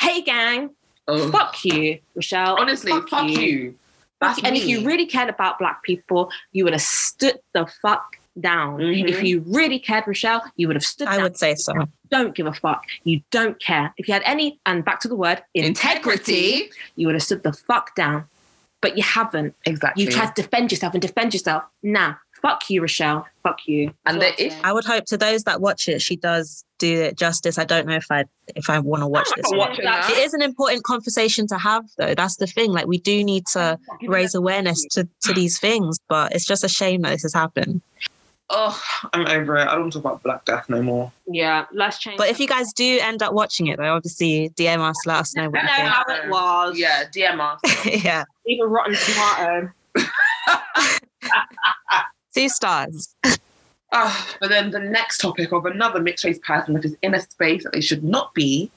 Hey, gang, oh. fuck you, Rochelle. Honestly, fuck, fuck you. you. That's and me. if you really cared about black people, you would have stood the fuck down. Mm-hmm. If you really cared, Rochelle, you would have stood I down. would say so. Don't give a fuck. You don't care. If you had any, and back to the word integrity, integrity you would have stood the fuck down. But you haven't. Exactly. You tried to defend yourself and defend yourself. Nah, fuck you, Rochelle. Fuck you. And the, if I would hope to those that watch it, she does do it justice. I don't know if I if I want to watch this. Watch it, it is an important conversation to have, though. That's the thing. Like we do need to raise awareness to to these things, but it's just a shame that this has happened. Oh, I'm over it. I don't talk about Black Death no more. Yeah, let's change. But if you guys do end up watching it, though, obviously DM us, let us know what you know how it was. Yeah, DM us. yeah. Even Rotten Tomato. Two stars. Uh, but then the next topic of another mixed race person that is in a space that they should not be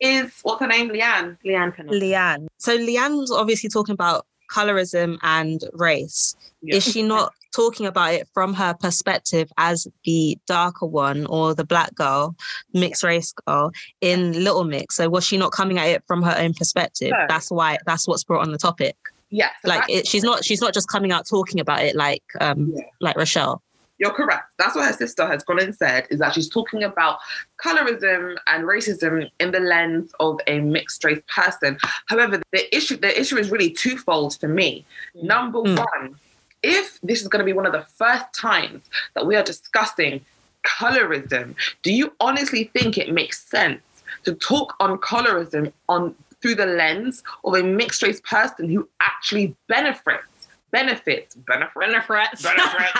is what's her name? Leigh-Anne. Leigh-Anne. Leigh-Anne. So Leigh-Anne's obviously talking about colorism and race. Yeah. Is she not talking about it from her perspective as the darker one or the black girl, mixed race girl in Little Mix? So was she not coming at it from her own perspective? No. That's why that's what's brought on the topic. Yes. Yeah, so like it, she's not she's not just coming out talking about it like um yeah. like Rochelle. You're correct. That's what her sister has gone and said is that she's talking about colorism and racism in the lens of a mixed race person. However, the issue the issue is really twofold for me. Mm. Number mm. one, if this is going to be one of the first times that we are discussing colorism, do you honestly think it makes sense to talk on colorism on through the lens of a mixed race person who actually benefits benefits benefits. Benefits. Benefits.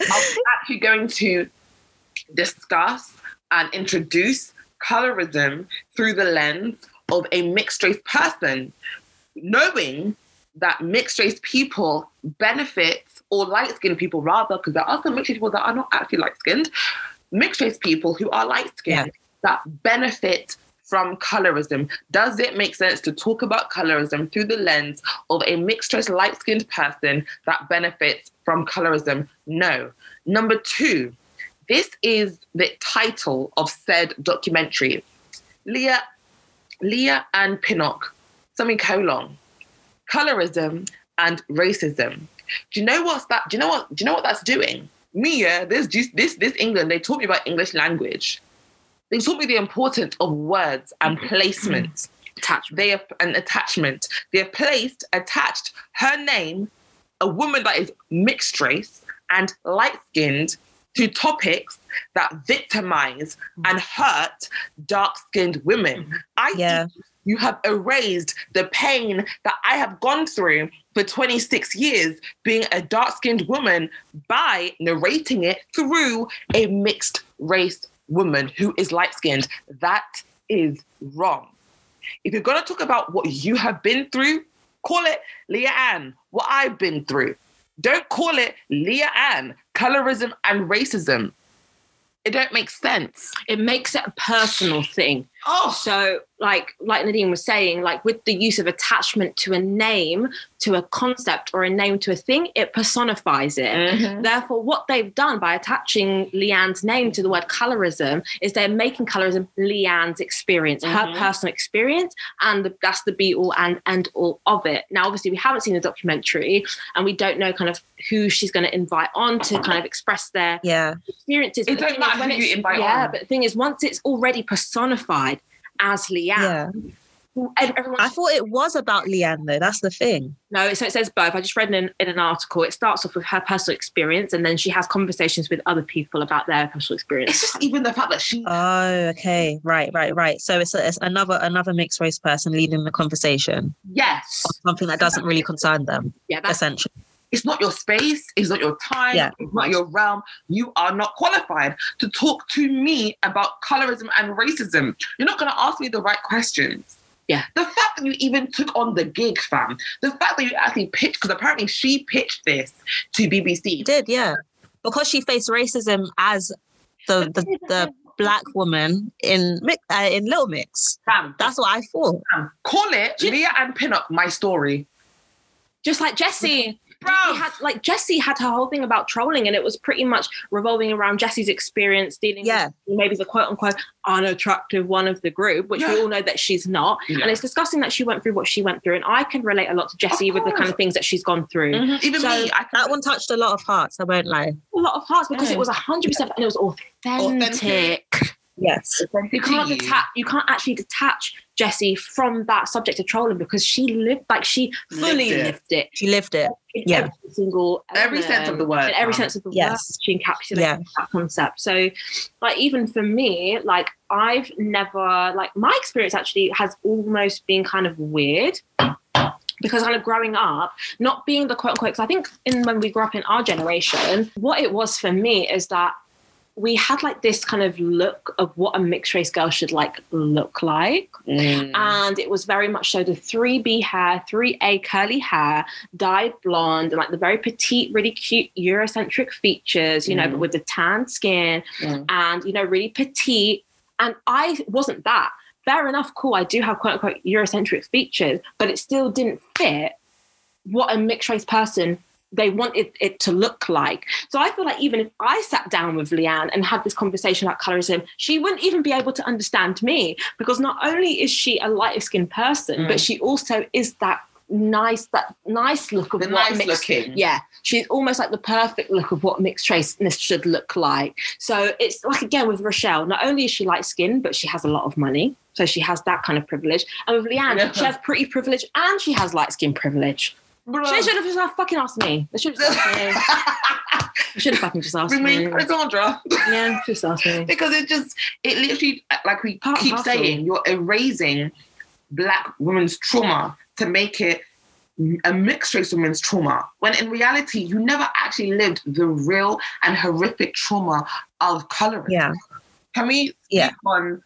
I'm actually going to discuss and introduce colorism through the lens of a mixed race person knowing that mixed race people benefit or light skinned people rather because there are some mixed race people that are not actually light skinned mixed race people who are light skinned yeah that benefit from colorism? Does it make sense to talk about colorism through the lens of a mixed race, light skinned person that benefits from colorism? No. Number two, this is the title of said documentary. Leah, Leah and Pinnock, semicolon, colorism and racism. Do you know what's that? Do you know what? Do you know what that's doing? Me, yeah, this this this England. They taught me about English language. They taught me the importance of words and mm-hmm. placements. Attachment. They have an attachment. They have placed, attached her name, a woman that is mixed race and light skinned, to topics that victimize and hurt dark skinned women. Mm-hmm. I yeah. you have erased the pain that I have gone through for 26 years being a dark skinned woman by narrating it through a mixed race woman who is light skinned. That is wrong. If you're going to talk about what you have been through, call it Leigh-Anne, what I've been through. Don't call it Leigh-Anne, colorism and racism. It don't make sense. It makes it a personal thing. Oh. So like like Nadine was saying, like with the use of attachment to a name, to a concept or a name to a thing, it personifies it. Mm-hmm. Therefore, what they've done by attaching Leigh-Anne's name to the word colorism is they're making colorism Leigh-Anne's experience, mm-hmm. her personal experience, and the, that's the be all and end all of it. Now, obviously, we haven't seen the documentary, and we don't know kind of who she's going to invite on to kind of express their yeah. experiences. It don't matter who you invite yeah, on. but the thing is, once it's already personified as Leigh-Anne. Yeah. I thought it was about Leigh-Anne though. That's the thing. No, so it says both. I just read in, in an article. It starts off with her personal experience, and then she has conversations with other people about their personal experience. It's just even the fact that she. Oh, okay, right, right, right. So it's, it's another another mixed race person leading the conversation. Yes, something that doesn't really concern them. Yeah, that's, essentially it's not your space, it's not your time, yeah. it's not your realm. You are not qualified to talk to me about colorism and racism. You're not going to ask me the right questions. Yeah. The fact that you even took on the gig, fam. The fact that you actually pitched, because apparently she pitched this to BBC. She did, yeah. Because she faced racism as the the, the black woman in uh, in Little Mix. Fam, That's what I thought. fam. Call it Leah and Pinnock, my story. Just like Jessie. Bro. Jessie had like Jessie had her whole thing about trolling, and it was pretty much revolving around Jessie's experience dealing Yeah. with maybe the quote unquote unattractive one of the group, which we all know that she's not. Yeah. And it's disgusting that she went through what she went through. And I can relate a lot to Jessie with the kind of things that she's gone through. Mhm. Even So me, I can That one touched a lot of hearts, I won't lie. A lot of hearts because Yeah. it was hundred percent and it was authentic. Authentic. Yes. You can't detach. You can't actually detach Jessie from that subject of trolling because she lived like she fully Lived it. lived it. She lived it. in Yeah. every single Every sense of the word, in every sense of the word she encapsulated Yeah. that concept so like even for me like i've never like my experience actually has almost been kind of weird because kind of growing up, not being the quote unquote, because I think in when we grew up in our generation, what it was for me is that we had like this kind of look of what a mixed race girl should like look like. Mm. And it was very much so the 3B hair, 3A curly hair, dyed blonde, and like the very petite, really cute Eurocentric features, you know, Mm. but with the tan skin Mm. and, you know, really petite. And I wasn't that. Fair enough, cool. I do have quote unquote Eurocentric features, but it still didn't fit what a mixed race person they wanted it to look like. So I feel like even if I sat down with Leigh-Anne and had this conversation about colorism, she wouldn't even be able to understand me because not only is she a lighter skinned person, Mm. but she also is that nice, that nice look of The what nice mixed, looking. yeah, she's almost like the perfect look of what mixed raceness should look like. So it's like again with Rochelle, not only is she light skinned, but she has a lot of money. So she has that kind of privilege. And with Leigh-Anne, Yeah. she has pretty privilege and she has light skin privilege. She should have just fucking asked me. They should have just asked me. Should have fucking just asked Bring me me. Alexandra. Yeah, just asked me. because it just it literally like we Part keep parcel. saying you're erasing black women's trauma to make it a mixed race women's trauma when in reality you never actually lived the real and horrific trauma of colorism Yeah. can we speak Yeah. on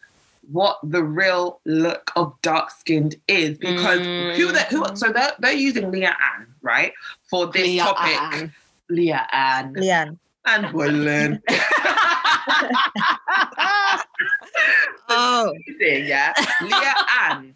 what the real look of dark skinned is because who that who so they're, they're using Leah Ann right for this Leah topic Ann. Leah Ann Leanne. and Willen Oh, yeah. Leah Ann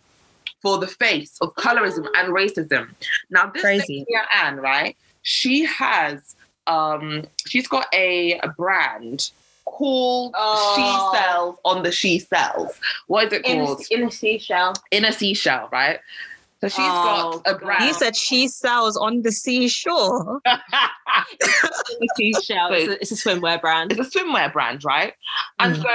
for the face of colorism and racism. Now, this Crazy. Leah Ann, right? She has um she's got a, a brand called Oh. She Sells on the She Sells. What is it called? a, in a seashell. In a seashell, right? So she's Oh, got a God. brand. you said she sells on the seashore. In a seashell. So- It's a, it's a swimwear brand. it's a swimwear brand, right? And Mm. so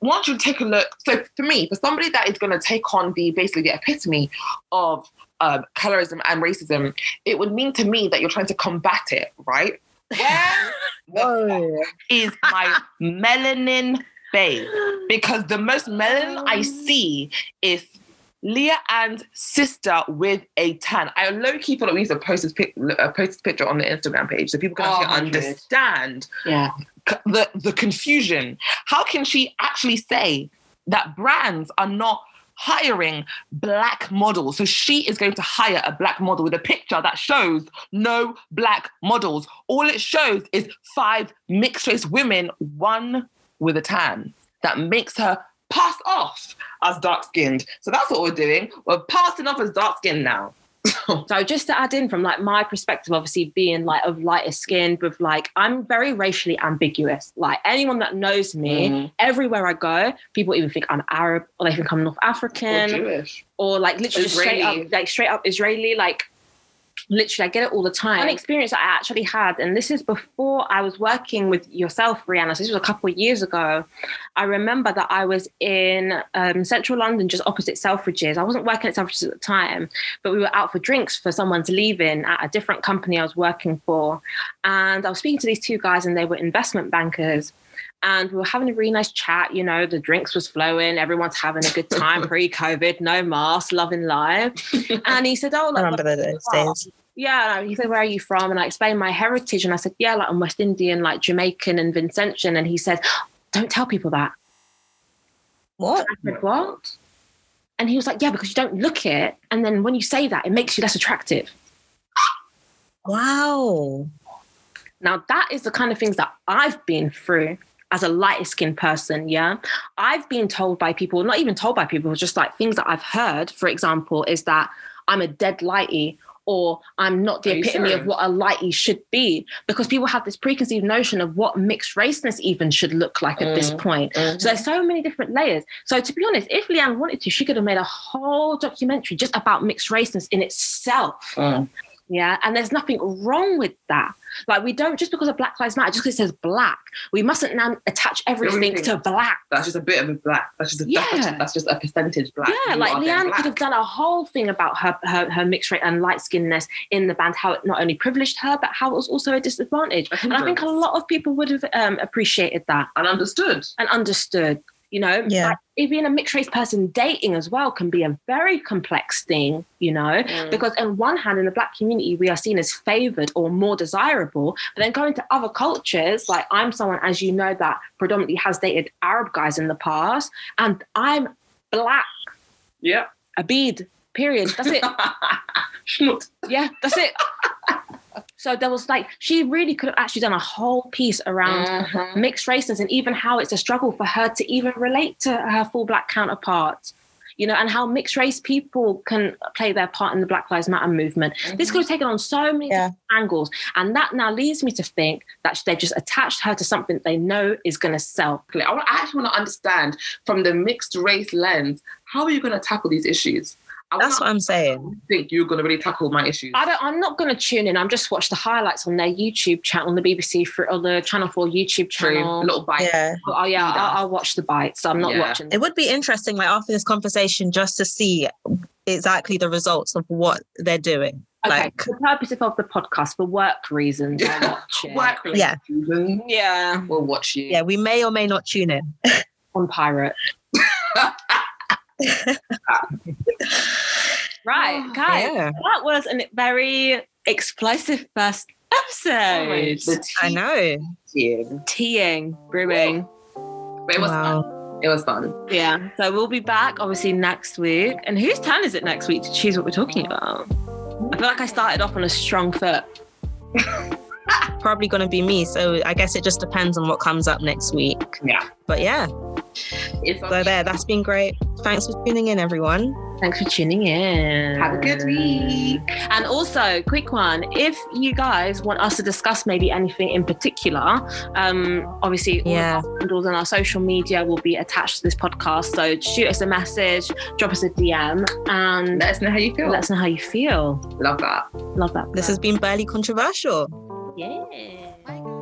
once you take a look, so for me, for somebody that is going to take on the basically the epitome of um, colorism and racism, it would mean to me that you're trying to combat it, right? Where the is my melanin babe? Because the most melanin I see is Leah Ann's sister with a tan. I low key thought we used to post this, pic- uh, post this picture on the Instagram page so people can Oh, actually 100. understand Yeah. c- the the confusion. How can she actually say that brands are not hiring black models? So she is going to hire a black model with a picture that shows no black models. All it shows is five mixed race women, one with a tan. That makes her pass off as dark skinned. So that's what we're doing. We're passing off as dark skinned now. So just to add in from like my perspective, obviously being like of lighter skin, with like I'm very racially ambiguous. Like anyone that knows me, Mhm. everywhere I go, people even think I'm Arab or they think I'm North African. Or Jewish. or like literally straight up, like straight up Israeli, like literally I get it all the time. An experience I actually had, and this is before I was working with yourself, Rihanna. So this was a couple of years ago. I remember that I was in um, central London, just opposite Selfridges. I wasn't working at Selfridges at the time, but we were out for drinks for someone's leaving at a different company I was working for. And I was speaking to these two guys, and they were investment bankers and we were having a really nice chat. You know, the drinks was flowing, everyone's having a good time pre-COVID, no mask, loving life. And he said, "Oh, I remember those days. yeah." no, He said, "Where are you from?" And I explained my heritage, and I said, "Yeah, like I'm West Indian, like Jamaican and Vincentian." And he said, "Don't tell people that." What? I said, "What?" And he was like, Yeah, because you don't look it. And then when you say that, it makes you less attractive. Wow. Now, that is the kind of things that I've been through as a lighter skinned person. Yeah. I've been told by people, not even told by people, just like things that I've heard, for example, is that I'm a dead lighty or I'm not the epitome of what a lighty should be because people have this preconceived notion of what mixed raceness even should look like at this Mm. point. So there's so many different layers. So to be honest, if Leigh-Anne wanted to, she could have made a whole documentary just about mixed raceness in itself. Mm. Yeah. And there's nothing wrong with that. Like we don't just because of Black Lives Matter, just because it says black, we mustn't now attach everything, to black. That's just a bit of a black. That's just a, Yeah. that's, just, that's just a percentage black. Yeah, You like Leigh-Anne could have done a whole thing about her her, her mixed race and light skinnedness in the band, how it not only privileged her, but how it was also a disadvantage. A And I think a lot of people would have um, appreciated that and understood. and understood. You know, Yeah. like, even a mixed race person dating as well can be a very complex thing. You know, Mm. because on one hand, in the black community, we are seen as favored or more desirable. But then going to other cultures, like I'm someone, as you know, that predominantly has dated Arab guys in the past, and I'm black, Yeah. a bead. Period. That's it. Schnut. Yeah, that's it. so there was like she really could have actually done a whole piece around Mhm. mixed races and even how it's a struggle for her to even relate to her full black counterpart. You know, and how mixed race people can play their part in the Black Lives Matter movement. This could have taken on so many Yeah. different angles. And that now leads me to think that they've just attached her to something they know is going to sell. I I actually want to understand from the mixed race lens, how are you going to tackle these issues? I That's what wanna I'm saying. think you're going to really tackle my issues. I don't, I'm not going to tune in. I'm just watch the highlights on their YouTube channel, on the BBC for, or the Channel 4 YouTube True. channel. Little bite. Yeah. Oh, oh yeah, Feed I'll. I'll watch the bites. I'm not Yeah. watching. It would be interesting, like after this conversation, just to see exactly the results of what they're doing. Okay, Like, for purpose of the podcast, for work reasons, I watch it. Work Yeah. related Yeah, We'll watch you. yeah, we may or may not tune in. on pirate. right, ah, guys. Yeah, That was a very explosive first oh episode. The I know. team. Teeing, brewing. But it was Wow. fun. It was fun. Yeah. So we'll be back obviously next week. And whose turn is it next week to choose what we're talking about? I feel like I started off on a strong foot. Probably going to be me. So I guess it just depends on what comes up next week. Yeah. But yeah, It's on so there, that's been great. Thanks for tuning in, everyone. Thanks for tuning in. Have a good week. And also, quick one: if you guys want us to discuss maybe anything in particular, um, obviously all Yeah. of our handles on our social media will be attached to this podcast. So shoot us a message, drop us a DM, and Let us know how you feel. let us know how you feel. Love that. Love that. This has been barely controversial. Yeah. Oh